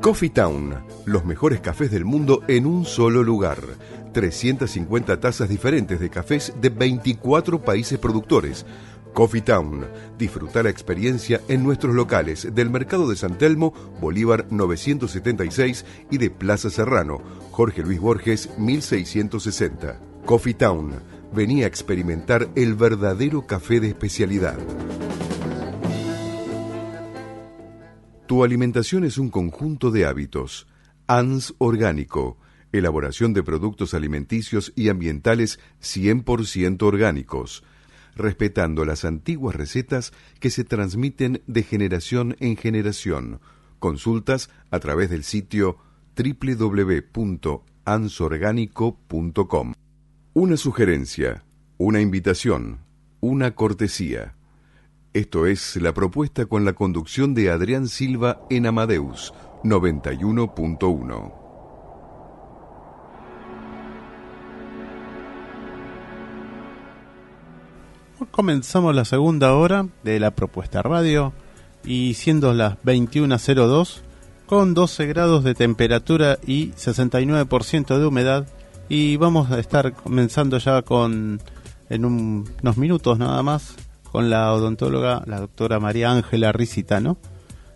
Coffee Town, los mejores cafés del mundo en un solo lugar. 350 tazas diferentes de cafés de 24 países productores. Coffee Town. Disfruta la experiencia en nuestros locales del Mercado de San Telmo, Bolívar 976 y de Plaza Serrano, Jorge Luis Borges 1660. Coffee Town. Venía a experimentar el verdadero café de especialidad. Tu alimentación es un conjunto de hábitos. ANS Orgánico. Elaboración de productos alimenticios y ambientales 100% orgánicos, respetando las antiguas recetas que se transmiten de generación en generación. Consultas a través del sitio www.ansorgánico.com. Una sugerencia, una invitación, una cortesía. Esto es la propuesta con la conducción de Adrián Silva en Amadeus 91.1. Comenzamos la segunda hora de la propuesta radio y siendo las 21.02 con 12 grados de temperatura y 69% de humedad y vamos a estar comenzando ya con en unos minutos nada más con la odontóloga, la doctora María Ángela Ricitano.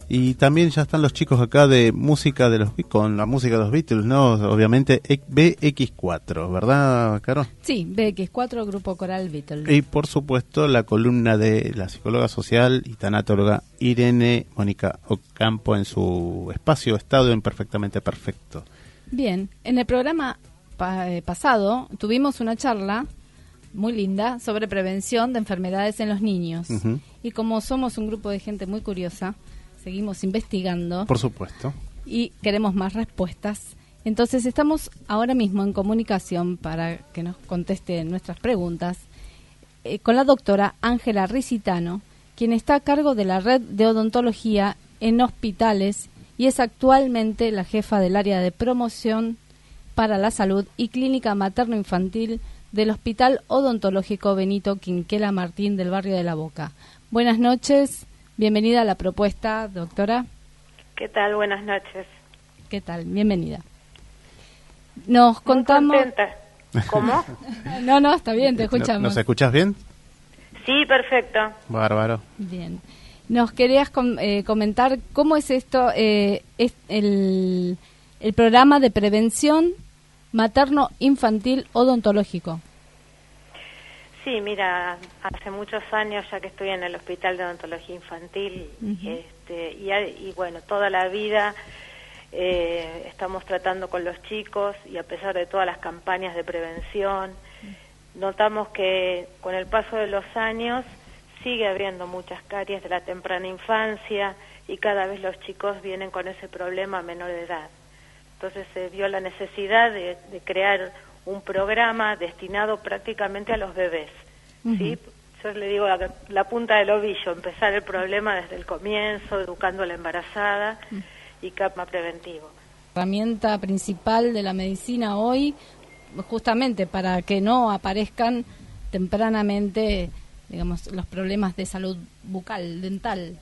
Y también ya están los chicos acá de música de los con la música de los Beatles, ¿no? Obviamente BX4, ¿verdad, Caro? Sí, BX4, Grupo Coral Beatles. Y por supuesto la columna de la psicóloga social y tanatóloga Irene Mónica Ocampo en su espacio Estado Imperfectamente Perfecto. Bien, en el programa eh, pasado tuvimos una charla muy linda sobre prevención de enfermedades en los niños. Y como somos un grupo de gente muy curiosa, seguimos investigando. Por supuesto. Y queremos más respuestas. Entonces estamos ahora mismo en comunicación para que nos conteste nuestras preguntas eh, con la doctora Ángela Ricitano, quien está a cargo de la red de odontología en hospitales y es actualmente la jefa del área de promoción para la salud y clínica materno-infantil del Hospital Odontológico Benito Quinquela Martín del barrio de La Boca. Buenas noches, bienvenida a la propuesta, doctora. ¿Qué tal? Buenas noches. ¿Qué tal? Bienvenida. Nos contamos... ¿Cómo? no, no, está bien, te escuchamos. ¿Nos escuchas bien? Sí, perfecto. Bárbaro. Bien. Nos querías eh, comentar cómo es esto, eh, es el, el programa de prevención materno infantil odontológico. Sí, mira, hace muchos años ya que estoy en el Hospital de Odontología Infantil este, y, bueno, toda la vida eh, estamos tratando con los chicos y a pesar de todas las campañas de prevención, notamos que con el paso de los años sigue habiendo muchas caries de la temprana infancia y cada vez los chicos vienen con ese problema a menor edad. Entonces se vio la necesidad de, crear un programa destinado prácticamente a los bebés. ¿sí? Yo le digo la, punta del ovillo, empezar el problema desde el comienzo, educando a la embarazada y capa preventivo. Herramienta principal de la medicina hoy, justamente para que no aparezcan tempranamente, digamos, los problemas de salud bucal, dental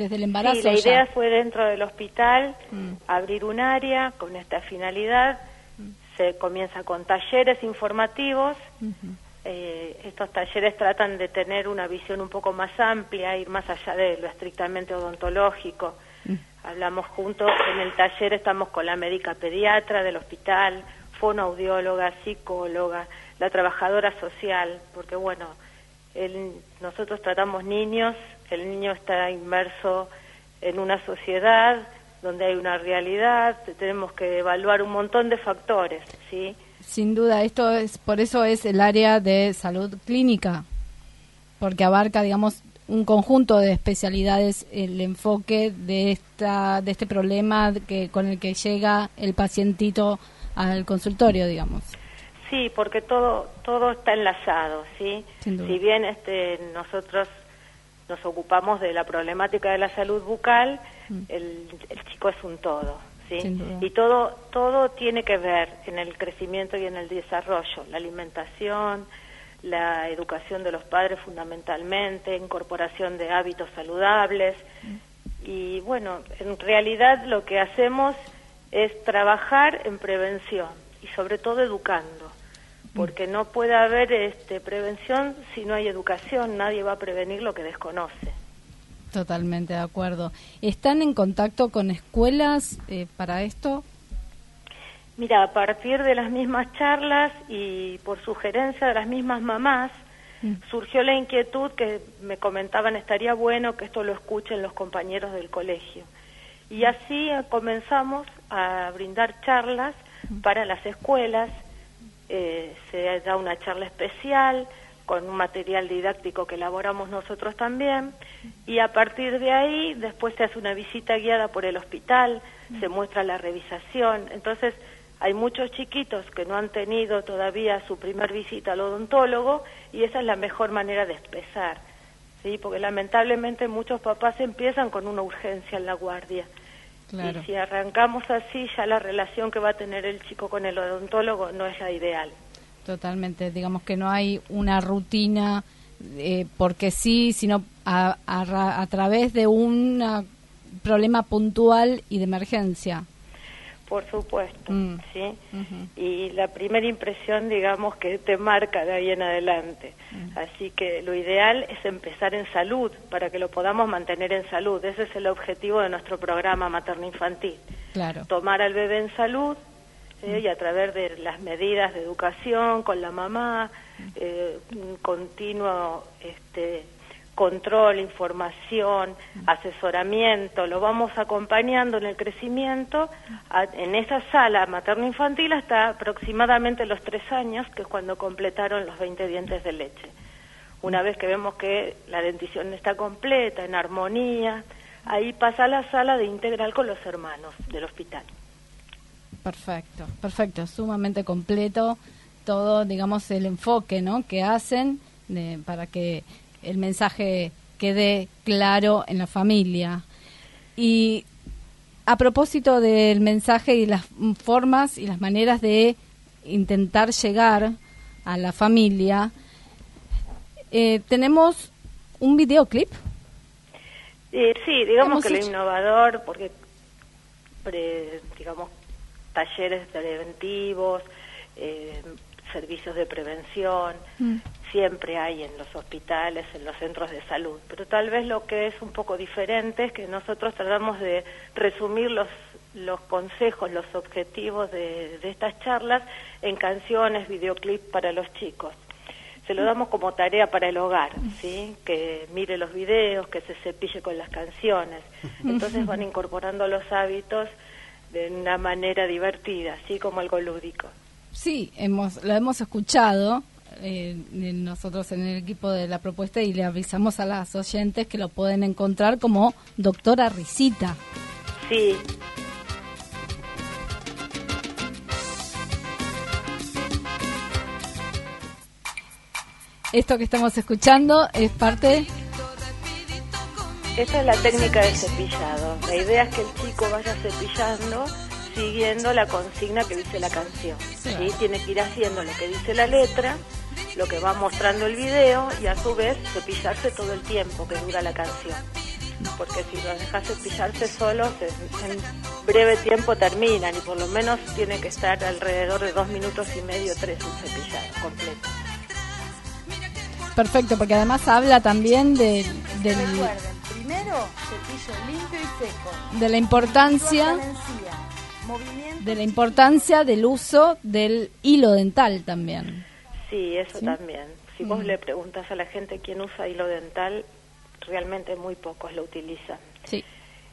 desde el embarazo. Sí, la idea fue dentro del hospital mm. abrir un área con esta finalidad. Mm. Se comienza con talleres informativos. Eh, estos talleres tratan de tener una visión un poco más amplia, ir más allá de lo estrictamente odontológico. Mm. Hablamos juntos, en el taller estamos con la médica pediatra del hospital, fonoaudióloga, psicóloga, la trabajadora social, porque bueno, nosotros tratamos niños el niño está inmerso en una sociedad donde hay una realidad, tenemos que evaluar un montón de factores, ¿sí? Sin duda, esto es por eso es el área de salud clínica, porque abarca, digamos, un conjunto de especialidades el enfoque de esta de este problema que con el que llega el pacientito al consultorio, digamos. Sí, porque todo todo está enlazado, ¿sí? Si bien este nosotros nos ocupamos de la problemática de la salud bucal, mm. el, chico es un todo, ¿sí? Y todo, todo tiene que ver en el crecimiento y en el desarrollo, la alimentación, la educación de los padres fundamentalmente, incorporación de hábitos saludables, mm. Y bueno, en realidad lo que hacemos es trabajar en prevención y sobre todo educando, porque no puede haber este, prevención si no hay educación, nadie va a prevenir lo que desconoce. Totalmente de acuerdo. ¿Están en contacto con escuelas eh, para esto? Mira, a partir de las mismas charlas y por sugerencia de las mismas mamás, mm. surgió la inquietud que me comentaban estaría bueno que esto lo escuchen los compañeros del colegio. Y así comenzamos a brindar charlas mm. para las escuelas, eh, se da una charla especial, con un material didáctico que elaboramos nosotros también y a partir de ahí después se hace una visita guiada por el hospital, se muestra la revisación, entonces hay muchos chiquitos que no han tenido todavía su primer visita al odontólogo y esa es la mejor manera de empezar, ¿sí? porque lamentablemente muchos papás empiezan con una urgencia en la guardia. Y si arrancamos así, ya la relación que va a tener el chico con el odontólogo no es la ideal. Totalmente, digamos que no hay una rutina eh, porque sí, sino a, a, través de un problema puntual y de emergencia. Por supuesto, mm. sí. Y la primera impresión, digamos, que te marca de ahí en adelante. Mm. Así que lo ideal es empezar en salud, para que lo podamos mantener en salud. Ese es el objetivo de nuestro programa materno-infantil. Claro. Tomar al bebé en salud, y a través de las medidas de educación con la mamá, eh, un continuo este, control, información, asesoramiento, lo vamos acompañando en el crecimiento en esa sala materno-infantil hasta aproximadamente los tres años, que es cuando completaron los 20 dientes de leche. Una vez que vemos que la dentición está completa, en armonía, ahí pasa a la sala de integral con los hermanos del hospital. Perfecto, perfecto, sumamente completo todo, digamos, el enfoque, ¿no? Que hacen para que el mensaje quede claro en la familia. Y a propósito del mensaje y las formas y las maneras de intentar llegar a la familia, eh, tenemos un videoclip. Eh, sí, digamos que lo innovador, porque digamos talleres preventivos, eh, servicios de prevención, mm. siempre hay en los hospitales, en los centros de salud. Pero tal vez lo que es un poco diferente es que nosotros tratamos de resumir los, los consejos, los objetivos de, de estas charlas en canciones, videoclips para los chicos. Se lo damos como tarea para el hogar, ¿sí? Que mire los videos, que se cepille con las canciones. Entonces van incorporando los hábitos de una manera divertida, así como algo lúdico. Sí, hemos, lo hemos escuchado eh, nosotros en el equipo de la propuesta y le avisamos a las oyentes que lo pueden encontrar como doctora Risita. Sí. Esto que estamos escuchando es parte esa es la técnica de cepillado. La idea es que el chico vaya cepillando siguiendo la consigna que dice la canción. ¿sí? Tiene que ir haciendo lo que dice la letra, lo que va mostrando el video y a su vez cepillarse todo el tiempo que dura la canción. Porque si lo dejas cepillarse solo, en breve tiempo terminan y por lo menos tiene que estar alrededor de dos minutos y medio, tres un cepillado completo. Perfecto, porque además habla también de, del... primero cepillo limpio y seco. De la importancia... De la importancia del uso del hilo dental también. Sí, eso también. Si vos mm. le preguntas a la gente quién usa hilo dental, realmente muy pocos lo utilizan. Sí.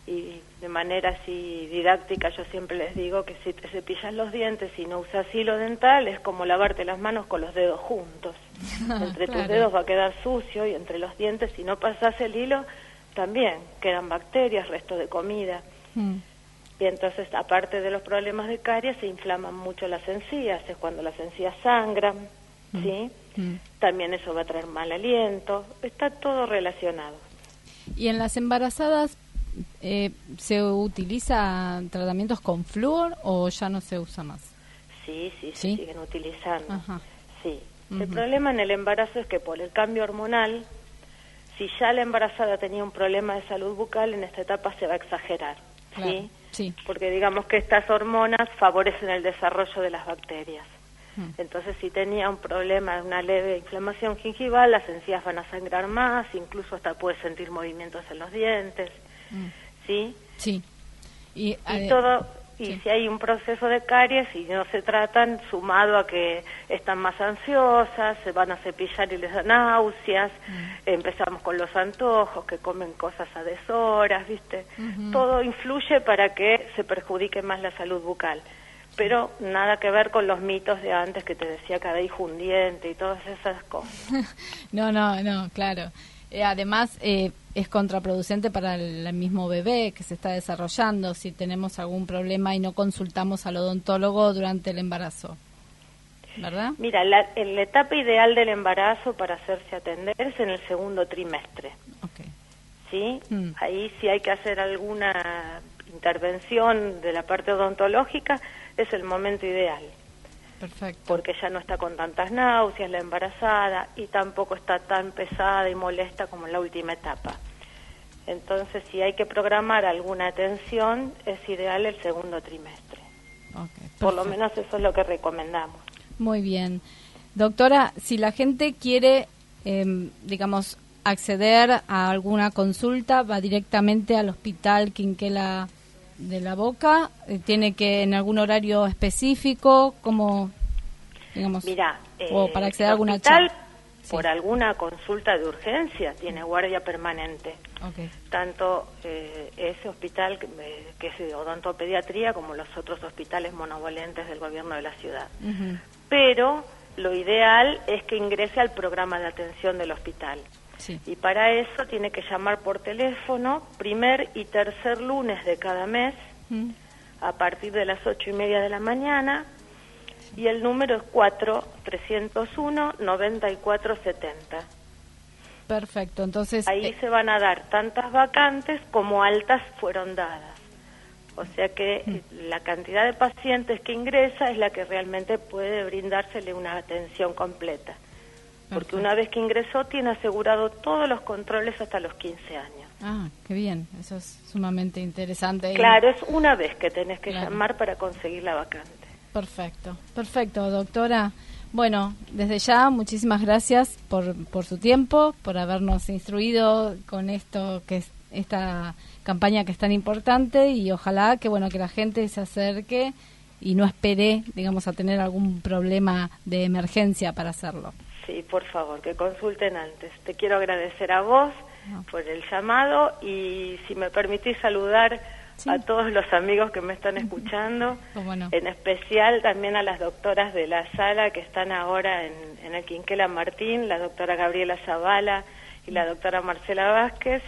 Y de manera así didáctica yo siempre les digo que si te cepillas los dientes y no usas hilo dental es como lavarte las manos con los dedos juntos. entre tus dedos va a quedar sucio y entre los dientes si no pasas el hilo también quedan bacterias, resto de comida. Mm. Y entonces, aparte de los problemas de caries, se inflaman mucho las encías, es cuando las encías sangran, mm. ¿sí? Mm. También eso va a traer mal aliento, está todo relacionado. ¿Y en las embarazadas eh, se utiliza tratamientos con flúor o ya no se usa más? Sí, sí, se siguen utilizando. Sí. El problema en el embarazo es que por el cambio hormonal si ya la embarazada tenía un problema de salud bucal, en esta etapa se va a exagerar. ¿sí? Sí. Porque digamos que estas hormonas favorecen el desarrollo de las bacterias. Mm. Entonces, si tenía un problema, una leve inflamación gingival, las encías van a sangrar más, incluso hasta puede sentir movimientos en los dientes. Mm. ¿Sí? Sí. Y, todo y si hay un proceso de caries y no se tratan, sumado a que están más ansiosas, se van a cepillar y les da náuseas, mm. empezamos con los antojos, que comen cosas a deshoras, ¿viste? Todo influye para que se perjudique más la salud bucal. Pero nada que ver con los mitos de antes que te decía que había un diente y todas esas cosas. no, no, no, claro. Eh, además, eh, es contraproducente para el mismo bebé que se está desarrollando si tenemos algún problema y no consultamos al odontólogo durante el embarazo. ¿Verdad? Mira, la, la etapa ideal del embarazo para hacerse atender es en el segundo trimestre. Okay. ¿Sí? Mm. Ahí si hay que hacer alguna intervención de la parte odontológica, es el momento ideal. Perfecto. Porque ya no está con tantas náuseas la embarazada y tampoco está tan pesada y molesta como en la última etapa. Entonces, si hay que programar alguna atención, es ideal el segundo trimestre. Por lo menos eso es lo que recomendamos. Muy bien. Doctora, si la gente quiere, em, digamos, acceder a alguna consulta, va directamente al hospital Quinquela de la Boca, eh, tiene que en algún horario específico, como, digamos, Mira, o para acceder a alguna charla por alguna consulta de urgencia tiene guardia permanente. Tanto eh, ese hospital eh, que, es de odontopediatría como los otros hospitales monovolentes del gobierno de la ciudad. Pero lo ideal es que ingrese al programa de atención del hospital. Y para eso tiene que llamar por teléfono primer y tercer lunes de cada mes a partir de las ocho y media de la mañana y el número es 4-301-9470. Perfecto, entonces... Ahí eh, se van a dar tantas vacantes como altas fueron dadas. O sea que mm. la cantidad de pacientes que ingresa es la que realmente puede brindársele una atención completa. Porque una vez que ingresó tiene asegurado todos los controles hasta los 15 años. Ah, qué bien, eso es sumamente interesante. Claro, es una vez que tenés que llamar para conseguir la vacante. Perfecto, perfecto, doctora. Bueno, desde ya muchísimas gracias por, por su tiempo, por habernos instruido con esto que es esta campaña que es tan importante y ojalá que bueno que la gente se acerque y no espere, digamos, a tener algún problema de emergencia para hacerlo. Sí, por favor, que consulten antes. Te quiero agradecer a vos por el llamado y si me permitís saludar a todos los amigos que me están escuchando, en especial también a las doctoras de la sala que están ahora en, en el Quinquela Martín, la doctora Gabriela Zavala y la doctora Marcela Vázquez,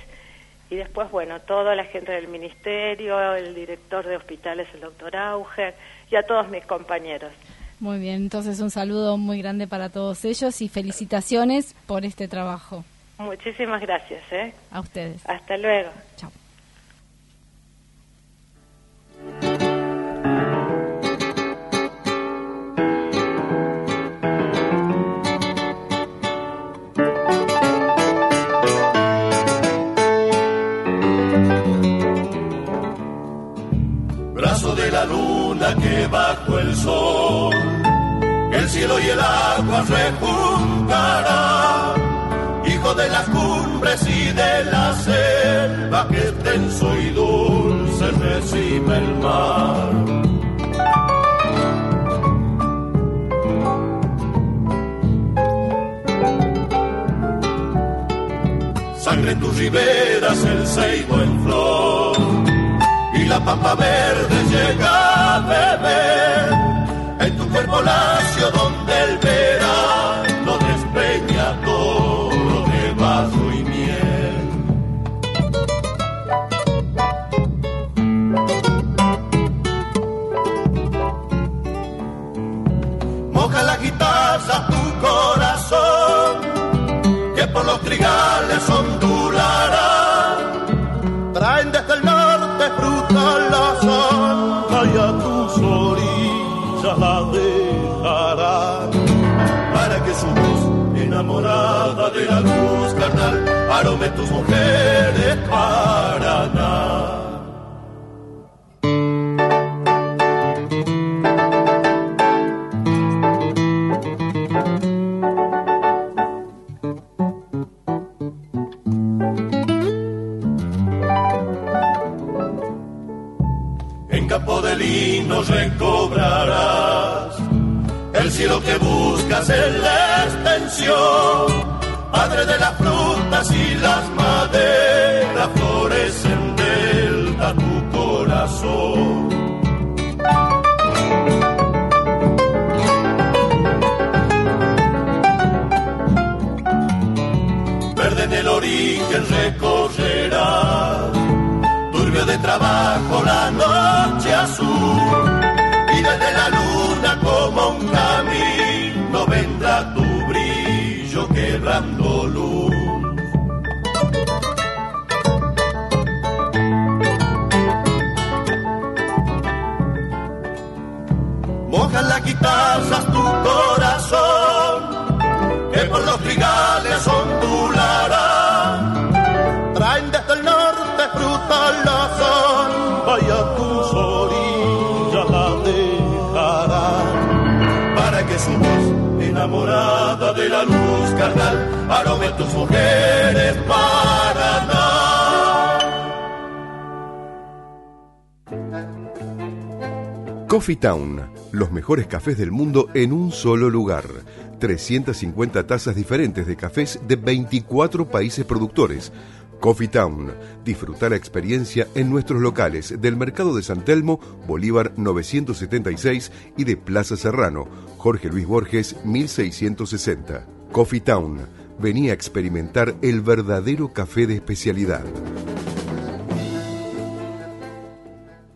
y después, bueno, toda la gente del ministerio, el director de hospitales, el doctor Auger, y a todos mis compañeros. Muy bien, entonces un saludo muy grande para todos ellos y felicitaciones por este trabajo. Muchísimas gracias. ¿eh? A ustedes. Hasta luego. Chao. Cielo y el agua rejuntará. Hijo de las cumbres y de la selva, que tenso y dulce recibe el mar. Sangre en tus riberas, el ceibo en flor la pampa verde llega a beber en tu cuerpo donde el verano despeña todo de vaso y miel. Moja la guitarra tu corazón, que por los trigales ondulará. Traen desde el fruta la santa y a tus orillas la dejarán enamorada de la luz carnal arome tus mujeres Paraná. En campo de recobrarás el cielo que buscas en la Padre de las frutas y las maderas, florecen delta tu corazón. Verde en el origen recorrerás turbio de trabajo la noche guitarras tu corazón, que por los trigales ondulará traen desde el norte fruta la zamba a tus orillas la dejarán para que su voz enamorada de la luz carnal arome tus mujeres Paraná. Coffee Town, los mejores cafés del mundo en un solo lugar. 350 tazas diferentes de cafés de 24 países productores. Coffee Town, disfrutar la experiencia en nuestros locales del Mercado de San Telmo, Bolívar 976 y de Plaza Serrano, Jorge Luis Borges 1660. Coffee Town, venía a experimentar el verdadero café de especialidad.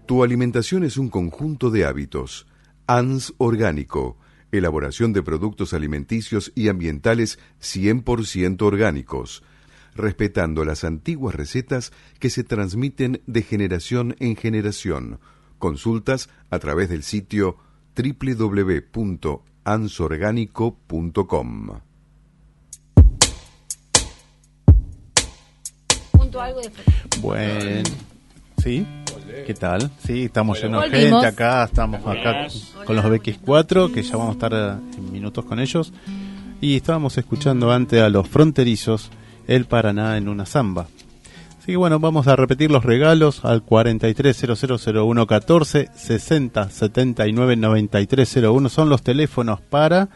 Tu alimentación es un conjunto de hábitos. ANS Orgánico. Elaboración de productos alimenticios y ambientales 100% orgánicos, respetando las antiguas recetas que se transmiten de generación en generación. Consultas a través del sitio www.ansorgánico.com. Punto algo de Bueno, ¿sí? ¿Qué tal? Sí, estamos llenos de gente acá, estamos acá con los BX4, que ya vamos a estar en minutos con ellos. Y estábamos escuchando antes a los fronterizos el Paraná en una samba. Así que bueno, vamos a repetir los regalos al 43000114 60 79 9301 son los teléfonos para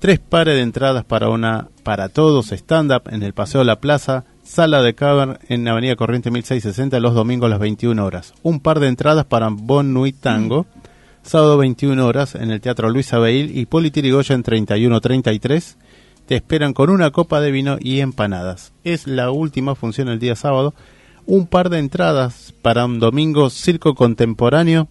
tres pares de entradas para una para todos stand up en el Paseo La Plaza, sala de cover en Avenida Corriente 1660 los domingos a las 21 horas. Un par de entradas para Bon Nuit Tango, sábado 21 horas en el Teatro Luis Abeil y Politirigoyen 3133. Te esperan con una copa de vino y empanadas. Es la última función el día sábado. Un par de entradas para un domingo circo contemporáneo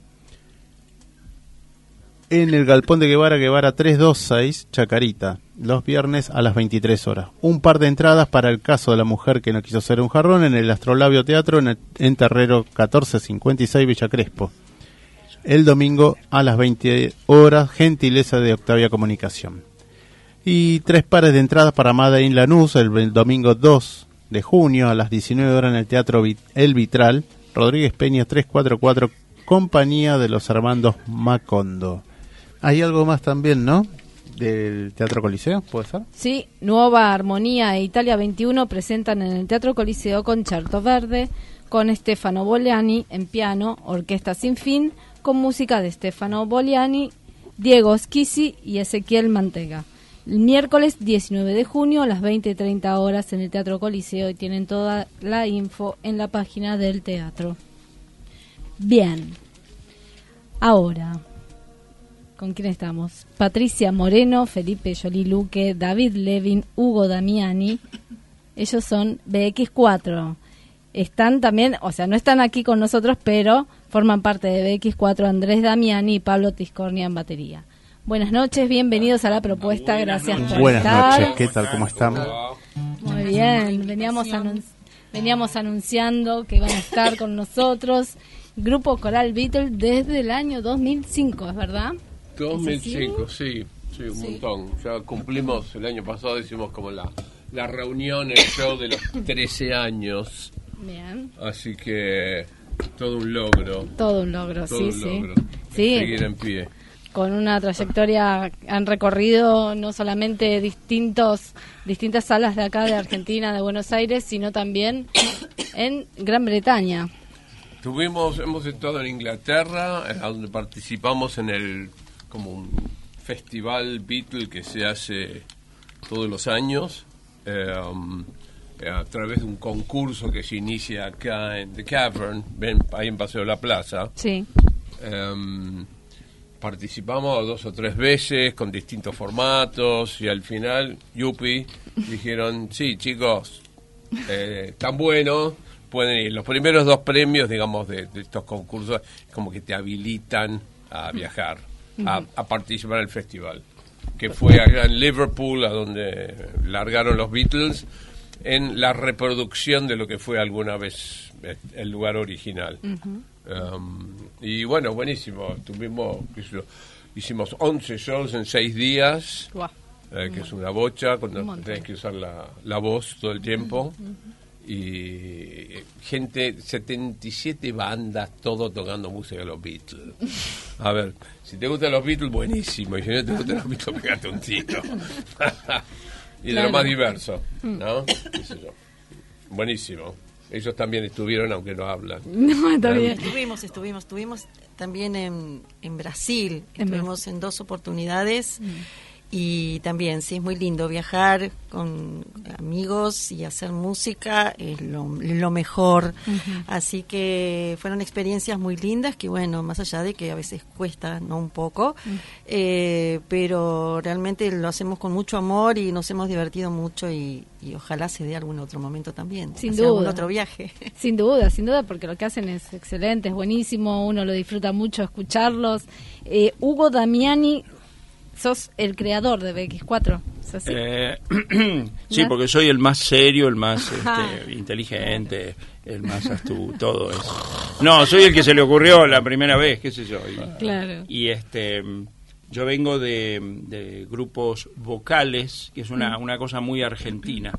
en el Galpón de Guevara, Guevara 326, Chacarita, los viernes a las 23 horas. Un par de entradas para el caso de la mujer que no quiso ser un jarrón en el Astrolabio Teatro en, el- en Terrero 1456, Villa Crespo. El domingo a las 20 horas, gentileza de Octavia Comunicación. Y tres pares de entradas para in Lanús el, el domingo 2 de junio a las 19 horas en el Teatro El Vitral, Rodríguez Peña 344, compañía de los hermanos Macondo. Hay algo más también, ¿no? Del Teatro Coliseo, ¿puede ser? Sí, Nueva Armonía e Italia 21 presentan en el Teatro Coliseo Concerto Verde con Stefano Boliani en piano, Orquesta Sin Fin, con música de Stefano Boliani, Diego Schisi y Ezequiel Mantega. El miércoles 19 de junio a las 20 y 30 horas en el Teatro Coliseo y tienen toda la info en la página del teatro. Bien. Ahora, ¿Con quién estamos? Patricia Moreno, Felipe Jolie Luque, David Levin, Hugo Damiani. Ellos son BX4. Están también, o sea, no están aquí con nosotros, pero forman parte de BX4 Andrés Damiani y Pablo Tiscornia en batería. Buenas noches, bienvenidos a la propuesta, gracias por Buenas estar. noches, ¿qué tal? ¿Cómo están? Muy bien, veníamos, anun- veníamos anunciando que iban a estar con nosotros. Grupo Coral Beatle desde el año 2005, ¿es verdad? 2005, sí, sí, un montón. Ya cumplimos, el año pasado hicimos como la, la reunión, el show de los 13 años. Bien. Así que todo un logro. Todo un logro, Todo sí, un sí. logro. Sí, Seguir en pie. con una trayectoria han recorrido no solamente distintos distintas salas de acá de Argentina, de Buenos Aires, sino también en Gran Bretaña. Tuvimos, hemos estado en Inglaterra, donde participamos en el como un festival Beatle que se hace todos los años eh, um, a través de un concurso que se inicia acá en The Cavern, ven, ahí en Paseo de la Plaza. Sí. Em, participamos dos o tres veces con distintos formatos y al final, Yupi, dijeron, sí, chicos, eh, tan bueno, pueden ir. Los primeros dos premios, digamos, de, de estos concursos, como que te habilitan a viajar, a, a participar en el festival, que fue allá en Liverpool, a donde largaron los Beatles, en la reproducción de lo que fue alguna vez eh, el lugar original. Um, y bueno, buenísimo. Tuvimos, yo, hicimos 11 shows en 6 días, eh, que es una bocha, cuando Un tenés que usar la, la voz todo el tiempo. Y eh, gente, 77 bandas, todo tocando música de los Beatles. A ver, si te gustan los Beatles, buenísimo. Y si no te gustan los Beatles, pegate un tiro. y de Claro. lo más diverso, ¿no? Qué sé yo. Buenísimo. Ellos también estuvieron, aunque no hablan. No, está bien. Estuvimos, estuvimos, estuvimos también en, en Brasil, En estuvimos en dos oportunidades y también, sí, es muy lindo viajar con amigos y hacer música, es lo, lo mejor. Así que fueron experiencias muy lindas que, bueno, más allá de que a veces cuesta, ¿no? Un poco, eh, pero realmente lo hacemos con mucho amor y nos hemos divertido mucho y, y ojalá se dé algún otro momento también, Sin hacer algún duda. otro viaje. Sin duda, sin duda, porque lo que hacen es excelente, es buenísimo, uno lo disfruta mucho escucharlos. Eh, Hugo Damiani, sos el creador de BX4, ¿es así? Eh, sí, porque soy el más serio, el más este, inteligente, el más astuto, todo eso. No, soy el que se le ocurrió la primera vez, qué sé yo. Y, Claro. y, este, yo vengo de, de grupos vocales, que es una, una cosa muy argentina.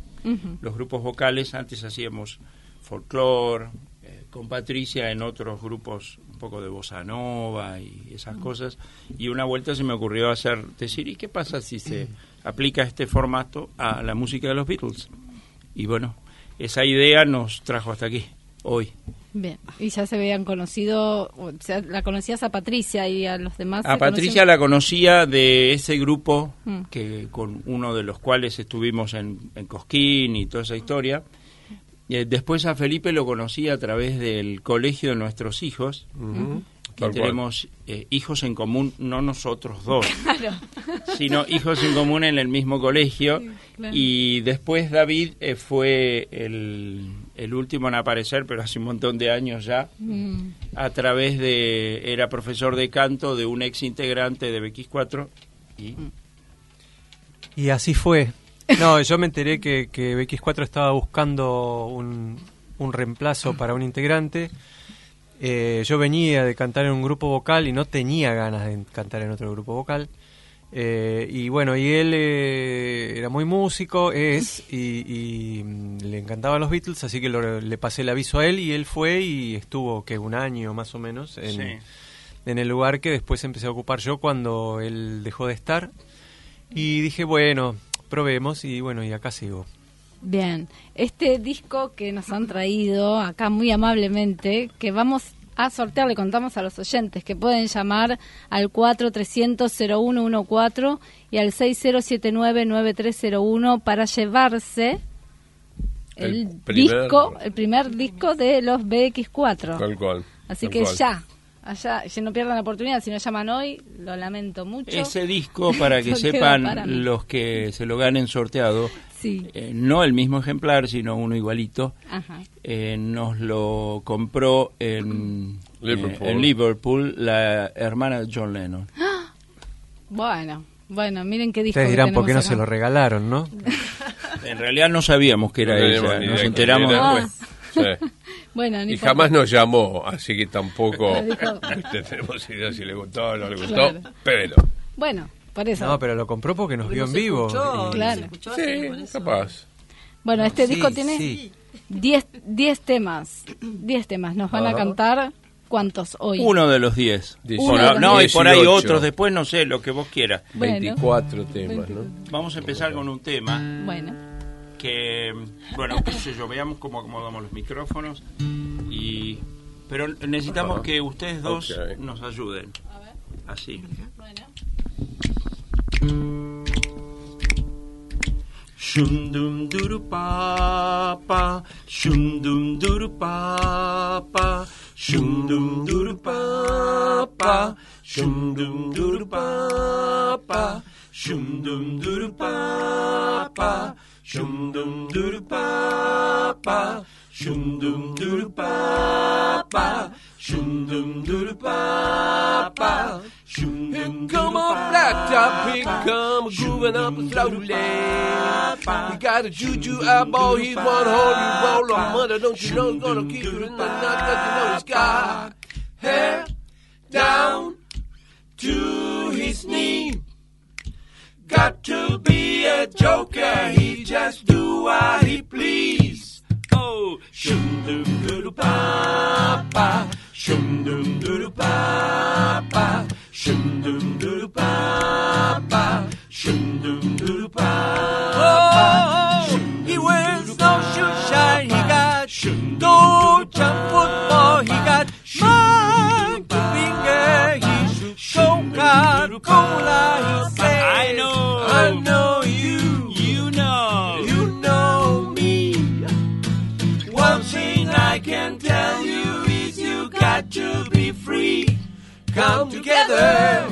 Los grupos vocales, antes hacíamos folclore, eh, con Patricia en otros grupos poco de bossa nova y esas cosas. Y una vuelta se me ocurrió hacer, decir, ¿y qué pasa si se aplica este formato a la música de los Beatles? Y bueno, esa idea nos trajo hasta aquí, hoy. Bien, y ya se habían conocido, o sea, la conocías a Patricia y a los demás. A Patricia conocían? la conocía de ese grupo Mm. que con uno de los cuales estuvimos en, en Cosquín y toda esa historia. Eh, después a Felipe lo conocí a través del colegio de nuestros hijos, que Tal tenemos eh, hijos en común, no nosotros dos, Claro. sino hijos en común en el mismo colegio. claro. Y después David eh, fue el, el último en aparecer, pero hace un montón de años ya Mm, a través de era profesor de canto de un ex integrante de BX4 y Y así fue. No, yo me enteré que, que BX4 estaba buscando un, un reemplazo para un integrante. Eh, yo venía de cantar en un grupo vocal y no tenía ganas de cantar en otro grupo vocal. Eh, y bueno, y él eh, era muy músico, es, y, y, mm, le encantaban los Beatles, así que lo- le pasé el aviso a él y él fue y estuvo, que un año más o menos, en, Sí. en el lugar que después empecé a ocupar yo cuando él dejó de estar. Y dije, bueno, probemos y bueno, y acá sigo. Bien, este disco que nos han traído acá muy amablemente, que vamos a sortear, le contamos a los oyentes que pueden llamar al 4300-0114 y al 6079-9301 para llevarse el, El primer- disco, el primer disco de los BX4. Tal cual. Así tal que cual. ya, allá, ya no pierdan la oportunidad, si no llaman hoy, lo lamento mucho. ese disco para que sepan para los que se lo ganen sorteado Sí, eh, no el mismo ejemplar sino uno igualito ajá. eh, nos lo compró en Liverpool. eh, en Liverpool la hermana de John Lennon Bueno, bueno, miren qué disco. Ustedes que dirán por qué no tenemos se lo acá. regalaron, ¿no? en realidad no sabíamos que era No ella nos enteramos era. después Sí. Bueno, no Y importa. jamás nos llamó, así que tampoco No tenemos idea si le gustó o no le gustó, Claro. pero Bueno, por eso. No, pero lo compró porque nos vio en vivo. escuchó, y- Claro. escuchó, sí, capaz. Bueno, este Sí, disco tiene sí. 10 10 temas. 10 temas. Nos van a cantar ¿cuántos hoy? Uno de los 10. Dieciocho. Bueno, no, y por ahí 18. otros, después no sé, lo que vos quieras. Bueno. 24 temas, ¿no? Vamos a empezar con un tema Bueno, que, bueno, qué sé yo, veamos cómo acomodamos los micrófonos. y Pero necesitamos que ustedes dos okay. nos ayuden. A ver. Así. Bueno. Shum dum duru papa, shum dum duru papa, shum dum duru papa, shum dum duru papa, shum dum duru papa. Shum dum doo doo ba. Shum dum doo doo ba. Shum dum doo doo ba. Shum dum come on black top, here come grooving up slowly. He got a juju eyeball, he's one holy roll on mother. Don't you know he's gonna keep you in the night? Cause you know he's got hair down to his knees. Got to be a joker, he just do what he please. Oh, shum dum doo pa pa, shum dum doo pa pa, shum dum doo pa pa, shum dum doo pa pa. Oh, he wears no shoe shine, he got no jump football, he got monkey finger, he Coca-Cola, he say, I know. I know you. You know. You know me. One thing I can tell you is you got to be free. Come together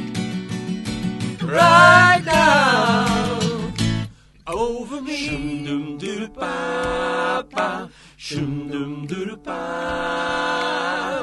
right now over me. Shum dum doo pa pa. Shum dum doo pa.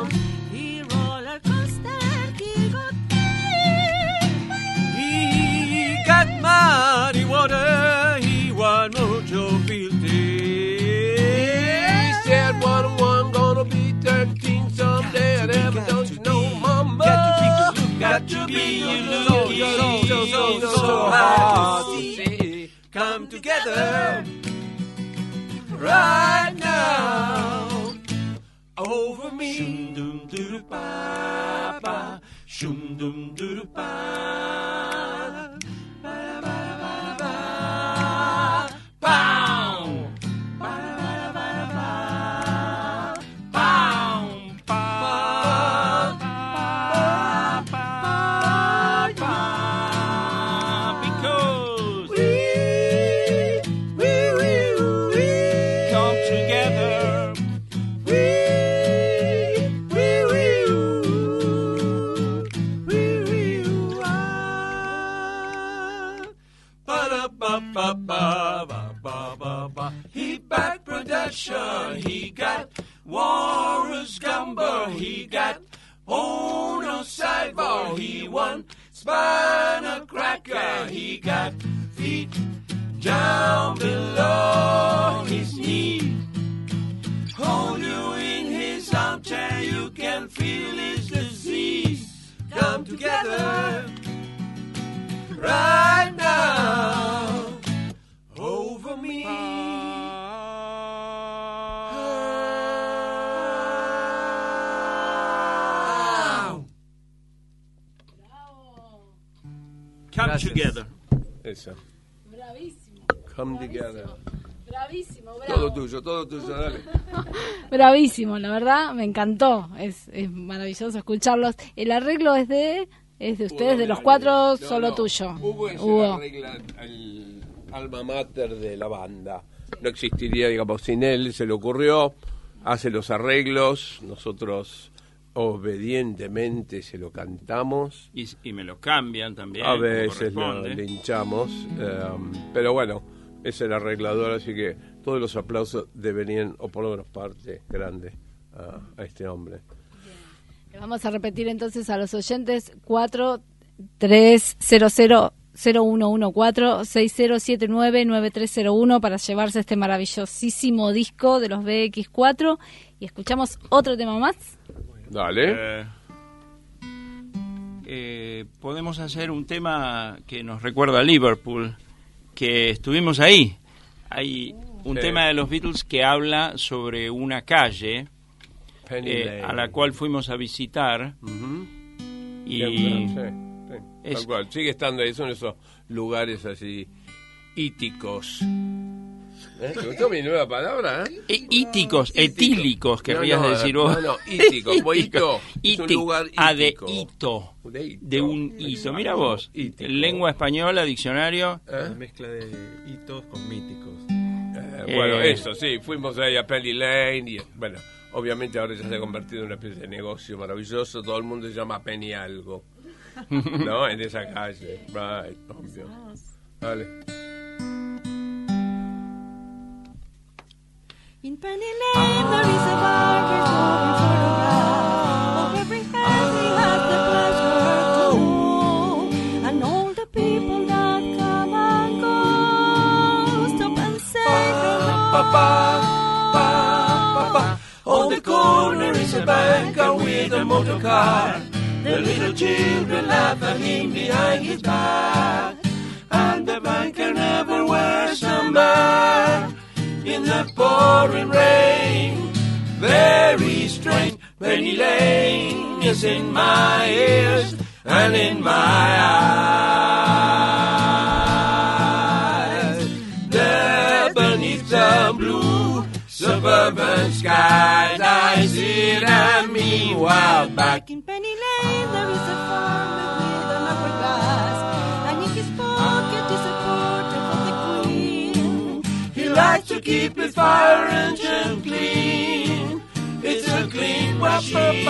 Got to be, got you look so, so, so, so, so hard to see. Come together right now over me. Shum dum doo pa pa, shum dum doo pa. Ba Warren's Gumber, he got Ono Sideball, he won Spinal Cracker, he got feet down below his knee. Hold you in his armchair, you can feel his disease. Come together right Come together. Esa. bravísimo, Come together. bravísimo, Todo tuyo, todo tuyo, dale. Bravísimo, la verdad, me encantó. Es, es maravilloso escucharlos. El arreglo es de es de ustedes, de los cuatro, No, solo no. tuyo. Hugo es el Hugo. arregla- el alma mater de la banda. No existiría, digamos, sin él, se le ocurrió, hace los arreglos, nosotros obedientemente se lo cantamos. Y, y me lo cambian también. A veces lo, hinchamos, eh, pero bueno, es el arreglador, así que todos los aplausos deberían, o por lo menos parte grande, a, a este hombre. Vamos a repetir entonces a los oyentes 4 300 0114 6079 9301 para llevarse este maravillosísimo disco de los BX4 y escuchamos otro tema más. Dale. Eh, eh, podemos hacer un tema que nos recuerda a Liverpool, que estuvimos ahí. Hay un Sí. tema de los Beatles que habla sobre una calle eh, a la cual fuimos a visitar Ujú. y Sí, sí, es- tal cual. Sigue estando ahí, son esos lugares así íticos. ¿Eh? ¿Te gustó mi nueva palabra? ¿eh? e- íticos, etílicos, querrías No, no, decir no, vos. no, íticos, como hito. Es un lugar ah, de ítico. hito. De hito. De un hito. Mira vos, Ítico. lengua española, diccionario. ¿Eh? mezcla de hitos con míticos. Eh, bueno, Eh. eso, sí, fuimos ahí a Penny Lane y, bueno, obviamente ahora ya se ha convertido en una especie de negocio maravilloso, todo el mundo se llama Penny algo, ¿no? En esa calle, right, obvio. Vale. In Penny Lane there is a barber showing photographs of every hand he has the pleasure to know. And all the people that come and go stop and say hello. On the corner is a banker with a motor car. The little children laugh at him behind his back. And the banker never wears a mask in the pouring rain. Very strange. Penny Lane is in my ears and in my eyes. There beneath the blue suburban skies, I sit and meanwhile back In Penny Lane there is a farmer to keep his fire engine clean. It's a clean machine.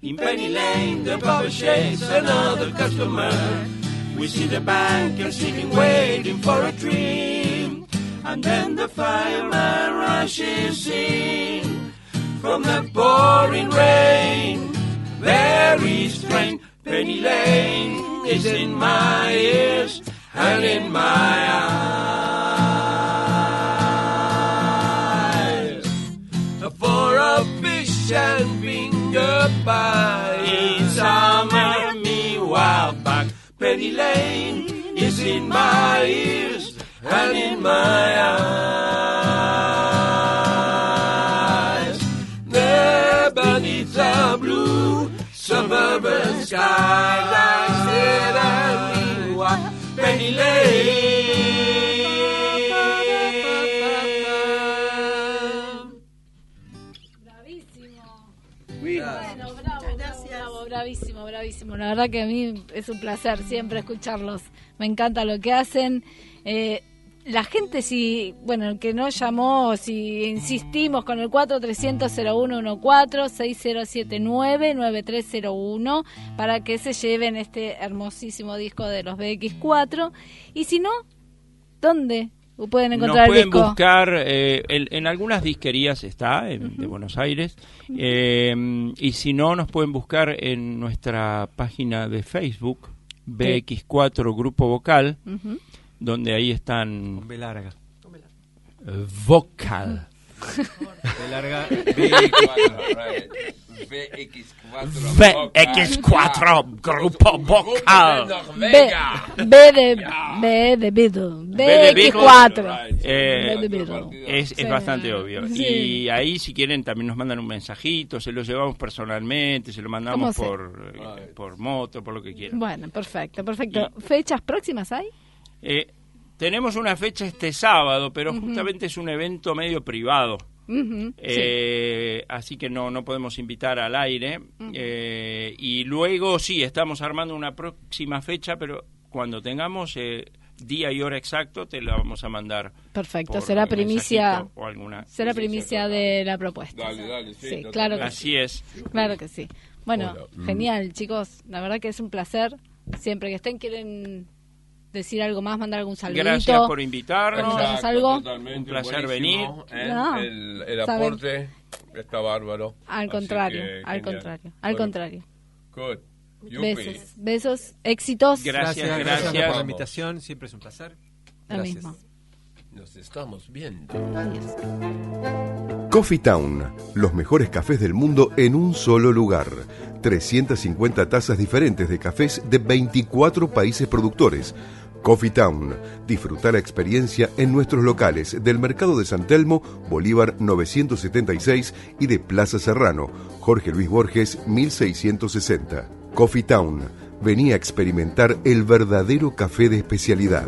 In Penny Lane, the barber shakes another customer. We see the banker sitting waiting for a dream. And then the fireman rushes in from the pouring rain. Very strange, Penny Lane is in my ears and in my eyes. For a fish and finger pie in summer. Penny Lane is in my ears and in my eyes. There beneath the blue suburban and meanwhile Penny Lane. Bravísimo, bravísimo. La verdad que a mí es un placer siempre escucharlos. Me encanta lo que hacen. Eh, la gente, si, bueno, el que no llamó, si insistimos con el 4300-0114-6079-9301 para que se lleven este hermosísimo disco de los BX4. Y si no, ¿dónde pueden encontrar Nos el pueden disco? buscar, eh, en, en algunas disquerías está, en- de Buenos Aires, eh, y si no, nos pueden buscar en nuestra página de Facebook, BX4 Grupo Vocal, donde ahí están Con B larga. Vocal. B larga. BX4 Grupo Vocal. B, B de B de Beatle. de Beatles, BX4. Eh, B de Beatle. Es, es Sí. bastante obvio. Sí. Y ahí, si quieren, también nos mandan un mensajito, se lo llevamos personalmente, se lo mandamos ¿Cómo por, eh, por moto, por lo que quieran. Bueno, perfecto, perfecto. ¿Fechas próximas hay? Eh, tenemos una fecha este sábado, pero justamente es un evento medio privado. Eh, Así que no, no podemos invitar al aire. Eh, y luego sí, estamos armando una próxima fecha, pero cuando tengamos eh, día y hora exacto, te la vamos a mandar. Perfecto, será primicia. O alguna. Será primicia de la propuesta. Dale, dale, sí, claro que sí. Así es. Claro que sí. Bueno, Hola. genial, chicos. La verdad que es un placer. Siempre que estén, quieren decir algo más, mandar algún saludito. Gracias por invitarnos. Exacto. algo? totalmente, Un placer venir. ¿eh? No, el, el saben. aporte está bárbaro. Al contrario, que, al genial. contrario, al Bueno, contrario. Good. Yupi. Besos, besos, éxitos. Gracias, Gracias, gracias. por la invitación, siempre es un placer. Lo Gracias. mismo. Nos estamos viendo. Adiós. Coffee Town, los mejores cafés del mundo en un solo lugar. 350 tazas diferentes de cafés de 24 países productores. Coffee Town, disfruta la experiencia en nuestros locales del Mercado de San Telmo, Bolívar 976 y de Plaza Serrano, Jorge Luis Borges 1660. Coffee Town, venía a experimentar el verdadero café de especialidad.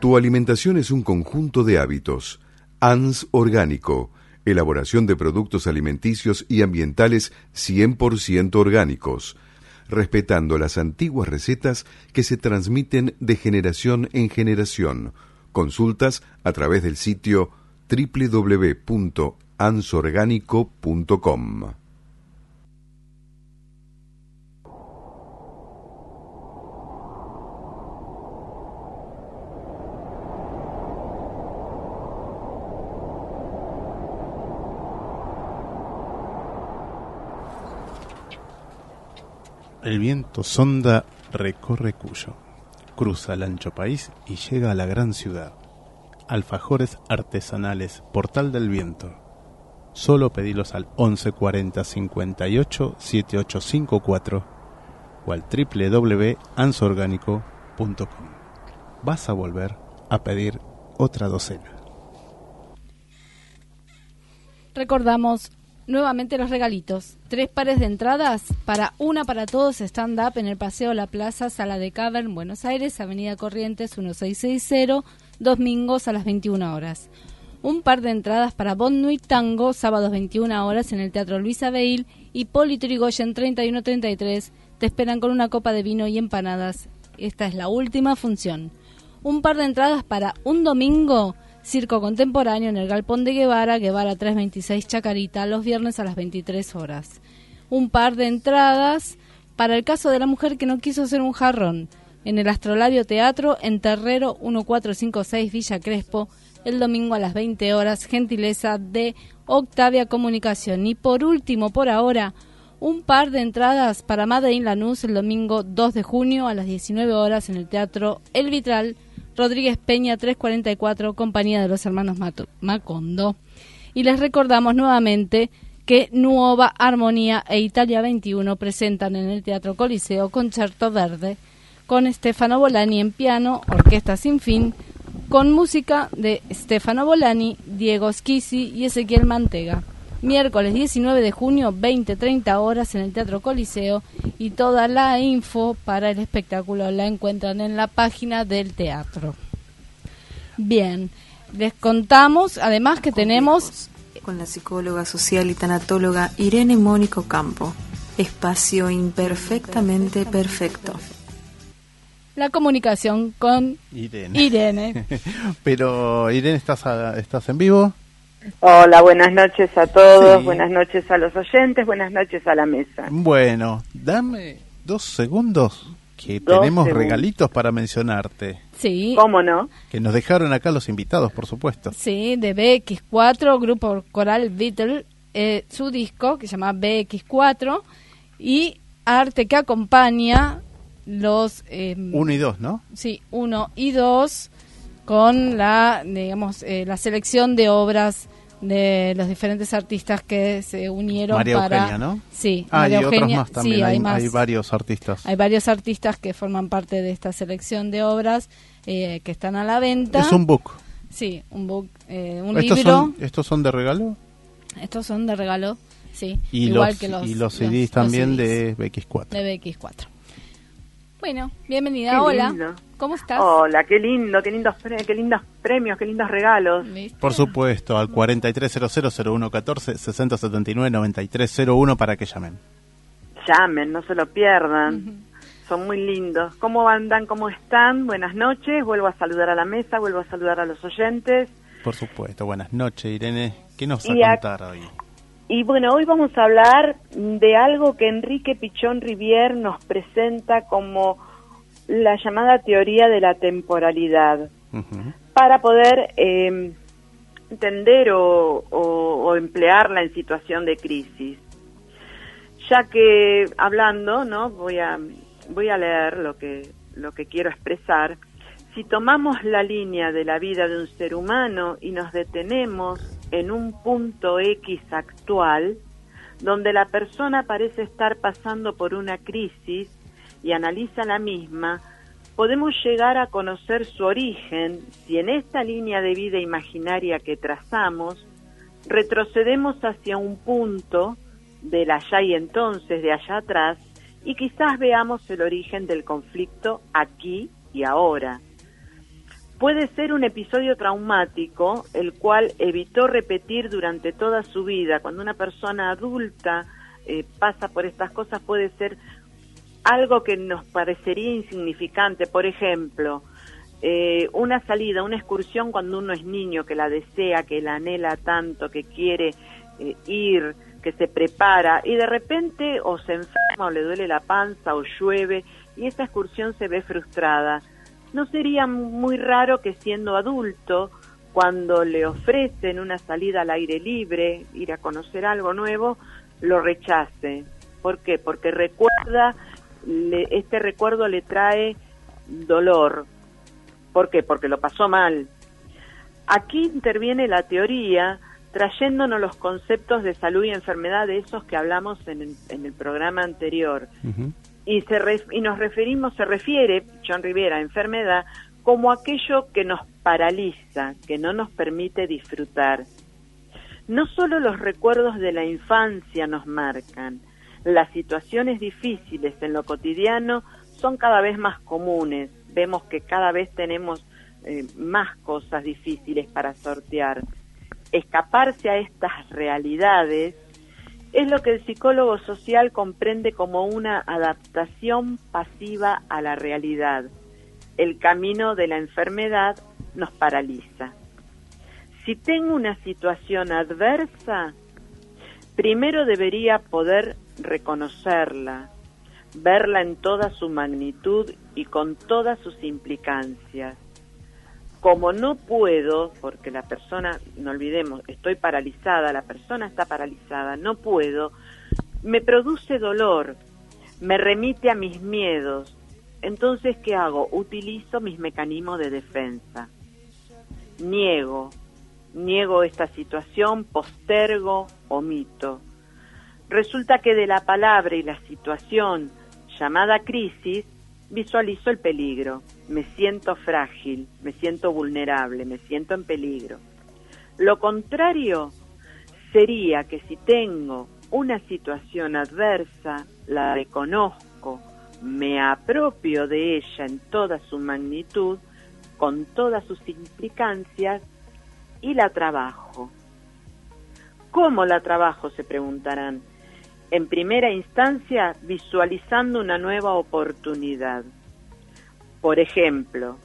Tu alimentación es un conjunto de hábitos. ANS Orgánico. Elaboración de productos alimenticios y ambientales 100% orgánicos. Respetando las antiguas recetas que se transmiten de generación en generación. Consultas a través del sitio www.ansorgánico.com. El viento sonda recorre Cuyo, cruza el ancho país y llega a la gran ciudad. Alfajores artesanales, Portal del Viento. Solo pedilos al 1140 58 7854 o al www.ansorgánico.com. Vas a volver a pedir otra docena. Recordamos nuevamente los regalitos. Tres pares de entradas para una para todos stand-up en el Paseo La Plaza, Sala de Cavern, Buenos Aires, Avenida Corrientes 1660, domingos a las 21 horas. Un par de entradas para Bon Nuit Tango, sábados 21 horas en el Teatro Luis Abeil y Poli Trigoyen 3133. Te esperan con una copa de vino y empanadas. Esta es la última función. Un par de entradas para un domingo Circo Contemporáneo en el Galpón de Guevara, Guevara 326 Chacarita, los viernes a las 23 horas. Un par de entradas para el caso de la mujer que no quiso ser un jarrón, en el Astrolabio Teatro, en Terrero 1456 Villa Crespo, el domingo a las 20 horas, gentileza de Octavia Comunicación. Y por último, por ahora, un par de entradas para Made in Lanús el domingo 2 de junio a las 19 horas en el Teatro El Vitral, Rodríguez Peña 344, compañía de los hermanos Macondo. Y les recordamos nuevamente que Nuova Armonía e Italia 21 presentan en el Teatro Coliseo Concerto Verde con Stefano Bolani en piano, Orquesta Sin Fin, con música de Stefano Bolani, Diego Schisi y Ezequiel Mantega. Miércoles 19 de junio, 20-30 horas en el Teatro Coliseo y toda la info para el espectáculo la encuentran en la página del teatro. Bien, les contamos además que tenemos con la psicóloga social y tanatóloga Irene Mónico Campo. Espacio imperfectamente perfecto. la comunicación con Irene. Irene. Pero Irene, ¿estás, a- ¿estás en vivo? Hola, buenas noches a todos, Sí. buenas noches a los oyentes, buenas noches a la mesa. Bueno, dame dos segundos que Dos tenemos segundos. regalitos para mencionarte. Sí. ¿Cómo no? Que nos dejaron acá los invitados, por supuesto. Sí, de BX4, grupo coral Beatle, eh, su disco que se llama BX4 y arte que acompaña los eh, Uno y dos, ¿no? sí, uno y dos con la digamos eh, la selección de obras de los diferentes artistas que se unieron María para Eugenia, ¿no? Sí, Ah, María y otros Eugenia, más también. sí, hay, hay más. hay varios artistas. Hay varios artistas que forman parte de esta selección de obras eh, que están a la venta. Es un book. Sí, un book, eh, un ¿Estos libro. son, ¿Estos son de regalo? Estos son de regalo, sí. Y igual los, que los, y los CDs los también CDs de BX4. de BX4. Bueno, bienvenida. Qué Hola. lindo. ¿Cómo estás? Hola, qué lindo, qué lindos, pre- qué lindos premios, qué lindos regalos. ¿Viste? Por supuesto, al 43000114 6079-9301 para que llamen. Llamen, no se lo pierdan. Son muy lindos. ¿Cómo andan? ¿Cómo están? Buenas noches. Vuelvo a saludar a la mesa, vuelvo a saludar a los oyentes. Por supuesto. Buenas noches, Irene. ¿Qué nos va a contar hoy? Y bueno, hoy vamos a hablar de algo que Enrique Pichón Rivier nos presenta como la llamada teoría de la temporalidad. Para poder eh, entender o, o- o emplearla en situación de crisis. ya que hablando, ¿no? Voy a voy a leer lo que lo que quiero expresar. Si tomamos la línea de la vida de un ser humano y nos detenemos en un punto X actual, donde la persona parece estar pasando por una crisis y analiza la misma, podemos llegar a conocer su origen si en esta línea de vida imaginaria que trazamos retrocedemos hacia un punto del allá y entonces, de allá atrás, y quizás veamos el origen del conflicto aquí y ahora. Puede ser un episodio traumático, el cual evitó repetir durante toda su vida. Cuando una persona adulta eh, pasa por estas cosas, puede ser algo que nos parecería insignificante. Por ejemplo, eh, una salida, una excursión cuando uno es niño, que la desea, que la anhela tanto, que quiere eh, ir, que se prepara y de repente o se enferma o le duele la panza o llueve y esa excursión se ve frustrada. ¿No sería muy raro que siendo adulto, cuando le ofrecen una salida al aire libre, ir a conocer algo nuevo, lo rechace? ¿Por qué? Porque recuerda, este recuerdo le trae dolor. ¿Por qué? Porque lo pasó mal. Aquí interviene la teoría trayéndonos los conceptos de salud y enfermedad de esos que hablamos en el, programa anterior. Y, se y nos referimos, se refiere, John Rivera, a enfermedad como aquello que nos paraliza, que no nos permite disfrutar. No solo los recuerdos de la infancia nos marcan, las situaciones difíciles en lo cotidiano son cada vez más comunes. Vemos que cada vez tenemos eh, más cosas difíciles para sortear escaparse a estas realidades es lo que el psicólogo social comprende como una adaptación pasiva a la realidad. El camino de la enfermedad nos paraliza. Si tengo una situación adversa, primero debería poder reconocerla, verla en toda su magnitud y con todas sus implicancias como no puedo, porque la persona, no olvidemos, estoy paralizada, la persona está paralizada, no puedo, me produce dolor, me remite a mis miedos. Entonces, ¿qué hago? Utilizo mis mecanismos de defensa. Niego, niego esta situación, postergo, omito. Resulta que de la palabra y la situación llamada crisis visualizo el peligro, me siento frágil, me siento vulnerable, me siento en peligro. Lo contrario sería que si tengo una situación adversa, la reconozco, me apropio de ella en toda su magnitud, con todas sus implicancias, y la trabajo. ¿Cómo la trabajo? se preguntarán en primera instancia visualizando una nueva oportunidad. Por ejemplo,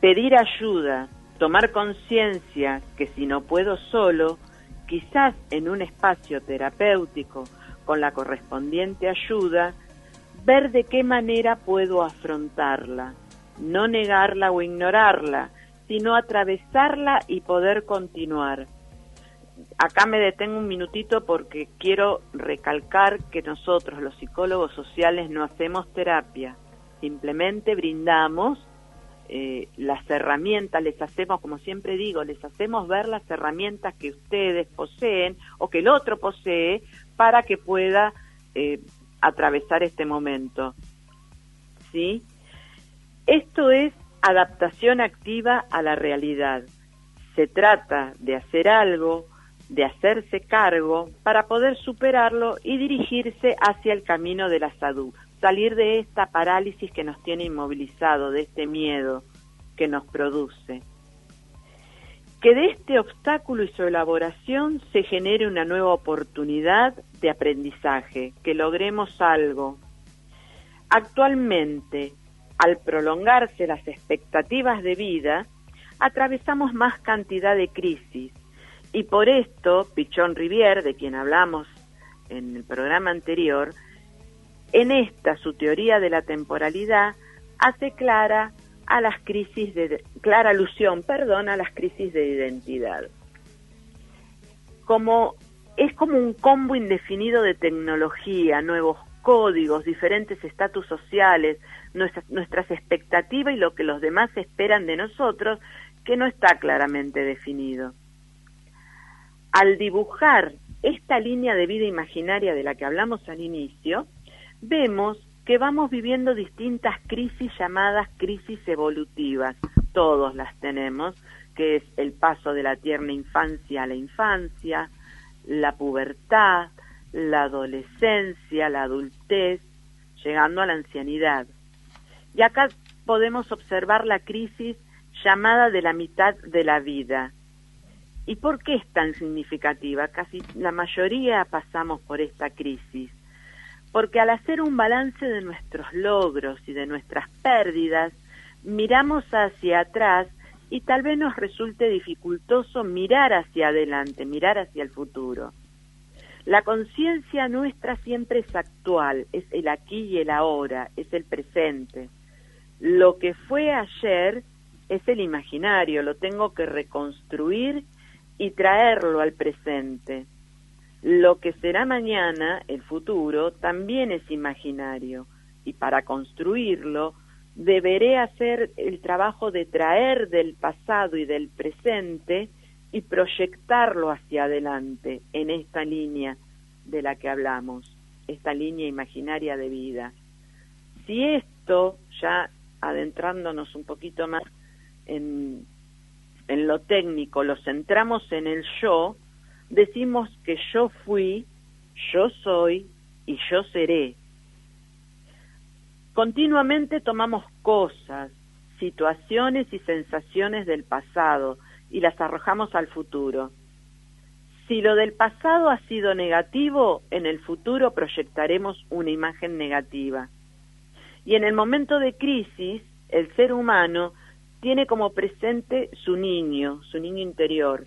pedir ayuda, tomar conciencia que si no puedo solo, quizás en un espacio terapéutico con la correspondiente ayuda, ver de qué manera puedo afrontarla, no negarla o ignorarla, sino atravesarla y poder continuar. Acá me detengo un minutito porque quiero recalcar que nosotros, los psicólogos sociales, no hacemos terapia, simplemente brindamos eh, las herramientas, les hacemos, como siempre digo, les hacemos ver las herramientas que ustedes poseen o que el otro posee para que pueda eh, atravesar este momento. ¿Sí? Esto es adaptación activa a la realidad. Se trata de hacer algo de hacerse cargo para poder superarlo y dirigirse hacia el camino de la salud, salir de esta parálisis que nos tiene inmovilizado, de este miedo que nos produce. Que de este obstáculo y su elaboración se genere una nueva oportunidad de aprendizaje, que logremos algo. Actualmente, al prolongarse las expectativas de vida, atravesamos más cantidad de crisis, y por esto, Pichón Rivier, de quien hablamos en el programa anterior, en esta su teoría de la temporalidad hace clara a las crisis de clara alusión, perdón, a las crisis de identidad. Como es como un combo indefinido de tecnología, nuevos códigos, diferentes estatus sociales, nuestras, nuestras expectativas y lo que los demás esperan de nosotros, que no está claramente definido. Al dibujar esta línea de vida imaginaria de la que hablamos al inicio, vemos que vamos viviendo distintas crisis llamadas crisis evolutivas. Todos las tenemos, que es el paso de la tierna infancia a la infancia, la pubertad, la adolescencia, la adultez, llegando a la ancianidad. Y acá podemos observar la crisis llamada de la mitad de la vida. ¿Y por qué es tan significativa? Casi la mayoría pasamos por esta crisis. Porque al hacer un balance de nuestros logros y de nuestras pérdidas, miramos hacia atrás y tal vez nos resulte dificultoso mirar hacia adelante, mirar hacia el futuro. La conciencia nuestra siempre es actual, es el aquí y el ahora, es el presente. Lo que fue ayer es el imaginario, lo tengo que reconstruir y traerlo al presente. Lo que será mañana, el futuro, también es imaginario y para construirlo deberé hacer el trabajo de traer del pasado y del presente y proyectarlo hacia adelante en esta línea de la que hablamos, esta línea imaginaria de vida. Si esto, ya adentrándonos un poquito más en, en lo técnico, lo centramos en el yo, decimos que yo fui, yo soy y yo seré. Continuamente tomamos cosas, situaciones y sensaciones del pasado y las arrojamos al futuro. Si lo del pasado ha sido negativo, en el futuro proyectaremos una imagen negativa. Y en el momento de crisis, el ser humano tiene como presente su niño, su niño interior.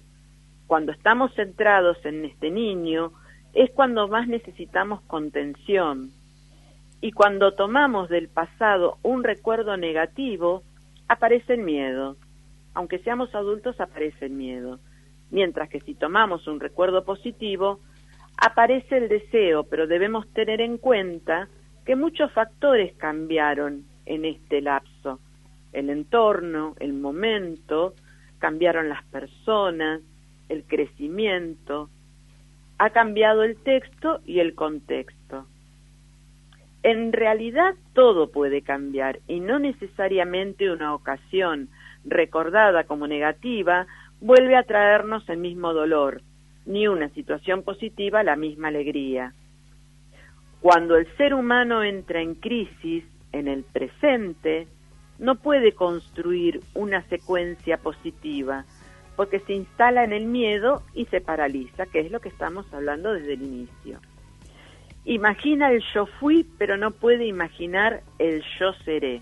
Cuando estamos centrados en este niño, es cuando más necesitamos contención, y cuando tomamos del pasado un recuerdo negativo, aparece el miedo. Aunque seamos adultos, aparece el miedo. Mientras que si tomamos un recuerdo positivo, aparece el deseo, pero debemos tener en cuenta que muchos factores cambiaron en este lapso. El entorno, el momento, cambiaron las personas, el crecimiento, ha cambiado el texto y el contexto en realidad todo puede cambiar y no necesariamente una ocasión recordada como negativa vuelve a traernos el mismo dolor, ni una situación positiva la misma alegría. Cuando el ser humano entra en crisis en el presente, no puede construir una secuencia positiva, porque se instala en el miedo y se paraliza, que es lo que estamos hablando desde el inicio. Imagina el yo fui, pero no puede imaginar el yo seré.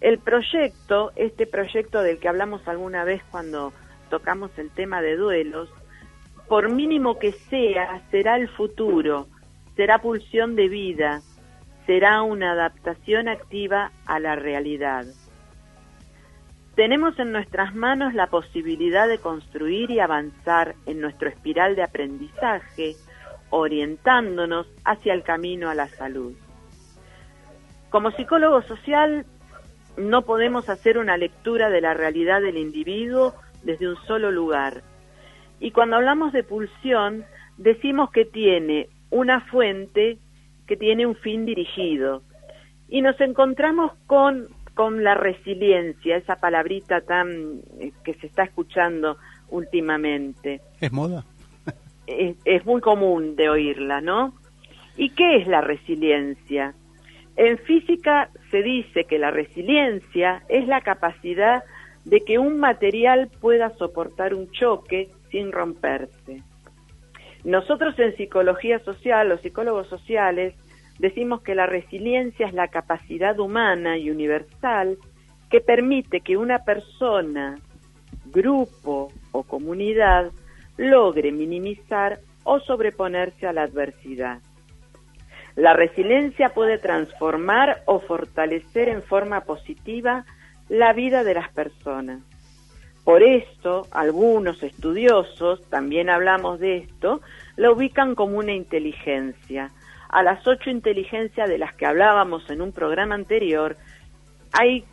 El proyecto, este proyecto del que hablamos alguna vez cuando tocamos el tema de duelos, por mínimo que sea, será el futuro, será pulsión de vida, será una adaptación activa a la realidad. Tenemos en nuestras manos la posibilidad de construir y avanzar en nuestro espiral de aprendizaje, orientándonos hacia el camino a la salud. Como psicólogo social, no podemos hacer una lectura de la realidad del individuo desde un solo lugar. Y cuando hablamos de pulsión, decimos que tiene una fuente que tiene un fin dirigido. Y nos encontramos con, con la resiliencia, esa palabrita tan eh, que se está escuchando últimamente. ¿Es moda? es, muy común de oírla, ¿no? ¿Y qué es la resiliencia? En física se dice que la resiliencia es la capacidad de que un material pueda soportar un choque sin romperse. Nosotros en psicología social, los psicólogos sociales, decimos que la resiliencia es la capacidad humana y universal que permite que una persona, grupo o comunidad logre minimizar o sobreponerse a la adversidad. La resiliencia puede transformar o fortalecer en forma positiva la vida de las personas. Por eso, algunos estudiosos, también hablamos de esto, la ubican como una inteligencia. A las ocho inteligencias de las que hablábamos en un programa anterior, hay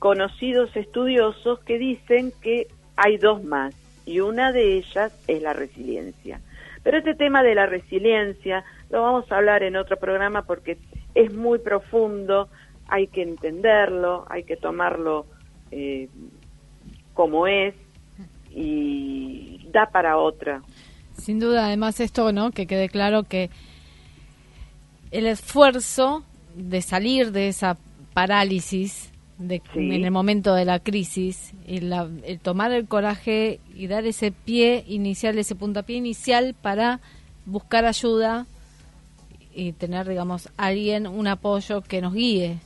conocidos estudiosos que dicen que hay dos más y una de ellas es la resiliencia. Pero este tema de la resiliencia lo vamos a hablar en otro programa porque es muy profundo, hay que entenderlo, hay que tomarlo eh, como es y da para otra. Sin duda, además esto, ¿no? Que quede claro que el esfuerzo de salir de esa parálisis de, en el momento de la crisis y el tomar el coraje y dar ese pie inicial, ese puntapié inicial para buscar ayuda y tener, digamos, alguien, un apoyo que nos guíe.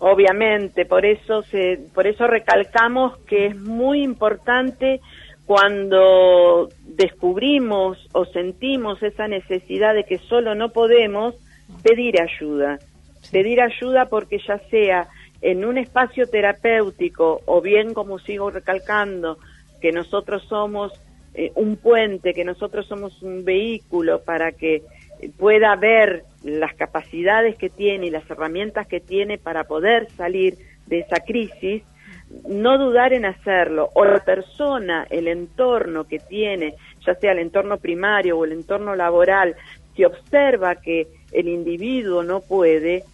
Obviamente, por eso se, por eso recalcamos que es muy importante cuando descubrimos o sentimos esa necesidad de que solo no podemos pedir ayuda. Pedir ayuda porque ya sea en un espacio terapéutico o bien como sigo recalcando que nosotros somos eh, un puente, que nosotros somos un vehículo para que pueda ver las capacidades que tiene y las herramientas que tiene para poder salir de esa crisis, no dudar en hacerlo. O la persona, el entorno que tiene, ya sea el entorno primario o el entorno laboral, si observa que el individuo no puede,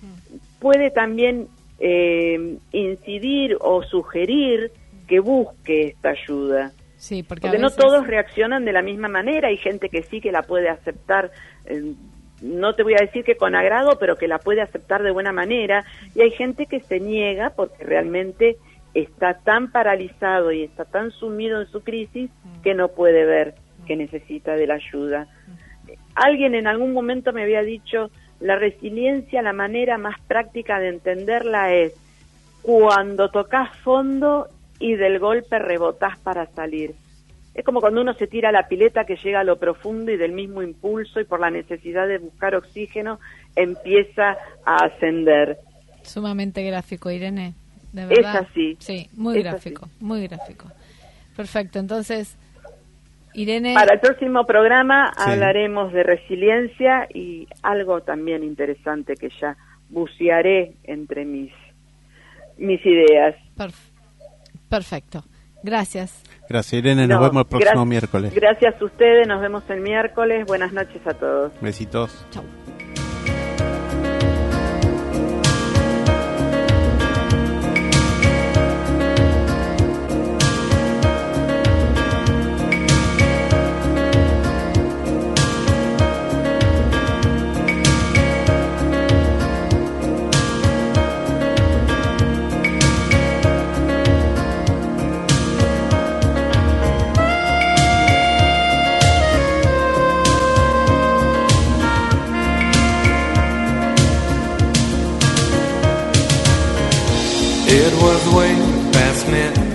puede también eh, incidir o sugerir que busque esta ayuda. Sí, porque, no todos reaccionan de la misma manera, hay gente que sí que la puede aceptar, eh, no te voy a decir que con agrado, pero que la puede aceptar de buena manera, y hay gente que se niega porque realmente está tan paralizado y está tan sumido en su crisis que no puede ver que necesita de la ayuda. Alguien en algún momento me había dicho, la resiliencia, la manera más práctica de entenderla es cuando tocas fondo y del golpe rebotás para salir. Es como cuando uno se tira a la pileta que llega a lo profundo y del mismo impulso y por la necesidad de buscar oxígeno empieza a ascender. Sumamente gráfico, Irene. De verdad. Es así. Sí, muy gráfico, muy gráfico. Perfecto, entonces, Irene. Para el próximo programa hablaremos de resiliencia y algo también interesante que ya bucearé entre mis, mis ideas. Perfecto. Perfecto. Gracias. Gracias, Irene. Nos vemos el próximo miércoles. Gracias a ustedes. Nos vemos el miércoles. Buenas noches a todos. Besitos.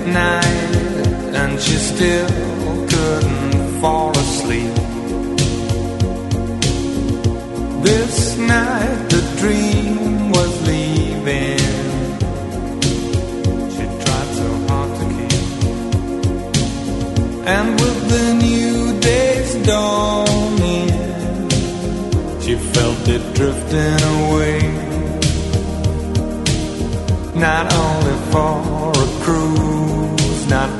Night, and she still couldn't fall asleep. This night the dream was leaving. She tried so hard to keep. And with the new day's dawning, she felt it drifting away. Not only for a cruise Chao.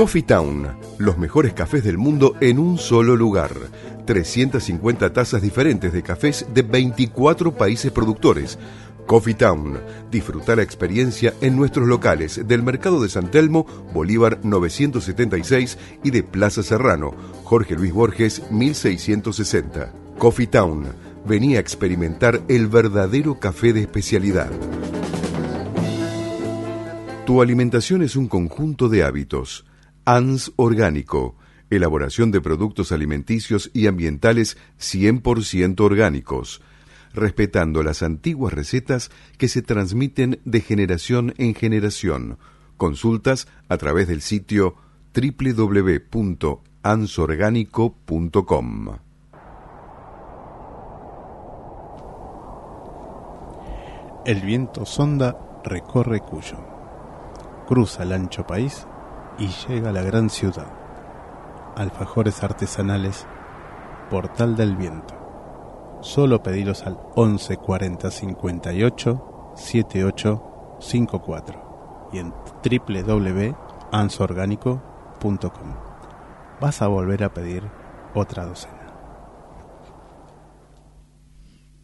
Coffee Town, los mejores cafés del mundo en un solo lugar. 350 tazas diferentes de cafés de 24 países productores. Coffee Town. Disfruta la experiencia en nuestros locales del Mercado de San Telmo, Bolívar 976 y de Plaza Serrano, Jorge Luis Borges 1660. Coffee Town. Venía a experimentar el verdadero café de especialidad. Tu alimentación es un conjunto de hábitos. ANS Orgánico, elaboración de productos alimenticios y ambientales 100% orgánicos. Respetando las antiguas recetas que se transmiten de generación en generación. Consultas a través del sitio www.ansorgánico.com. El viento sonda recorre Cuyo, cruza el ancho país y llega a la gran ciudad. Alfajores artesanales, Portal del Viento. Solo pedilos al 11 40 58 78 54 y en www.ansorgánico.com. Vas a volver a pedir otra docena.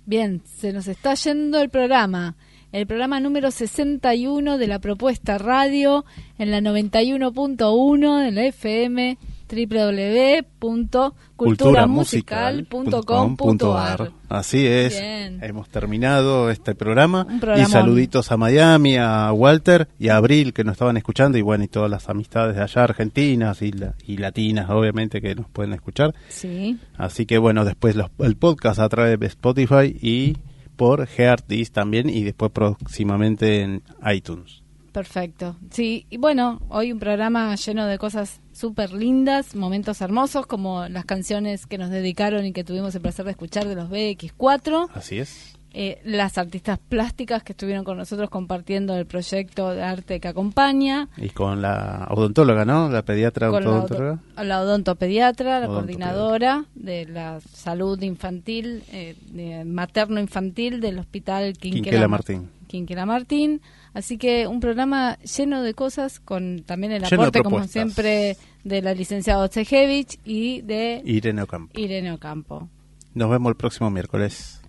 Bien, se nos está yendo el programa. El programa número 61 de la propuesta radio en la 91.1 de la FM www.culturamusical.com.ar. Así es. Bien. Hemos terminado este programa. Y saluditos a Miami, a Walter y a Abril que nos estaban escuchando y bueno, y todas las amistades de allá argentinas y, la- y latinas obviamente que nos pueden escuchar. Sí. Así que bueno, después los- el podcast a través de Spotify y por Geartis también y después próximamente en iTunes. Perfecto. Sí, y bueno, hoy un programa lleno de cosas súper lindas, momentos hermosos, como las canciones que nos dedicaron y que tuvimos el placer de escuchar de los BX4, Así es. eh, las artistas plásticas que estuvieron con nosotros compartiendo el proyecto de arte que acompaña, Y con la odontóloga, ¿no? La pediatra con la, odontóloga. odo- la odontopediatra, la Odontopediatra. coordinadora de la salud infantil, eh, materno-infantil del Hospital Quinquela, Quinquela Mar- Martín. Quinquela Martín. Así que un programa lleno de cosas, con también el Lleno aporte, como siempre, de la licenciada Otsejevich y de Irene Ocampo. Irene Ocampo. Nos vemos el próximo miércoles.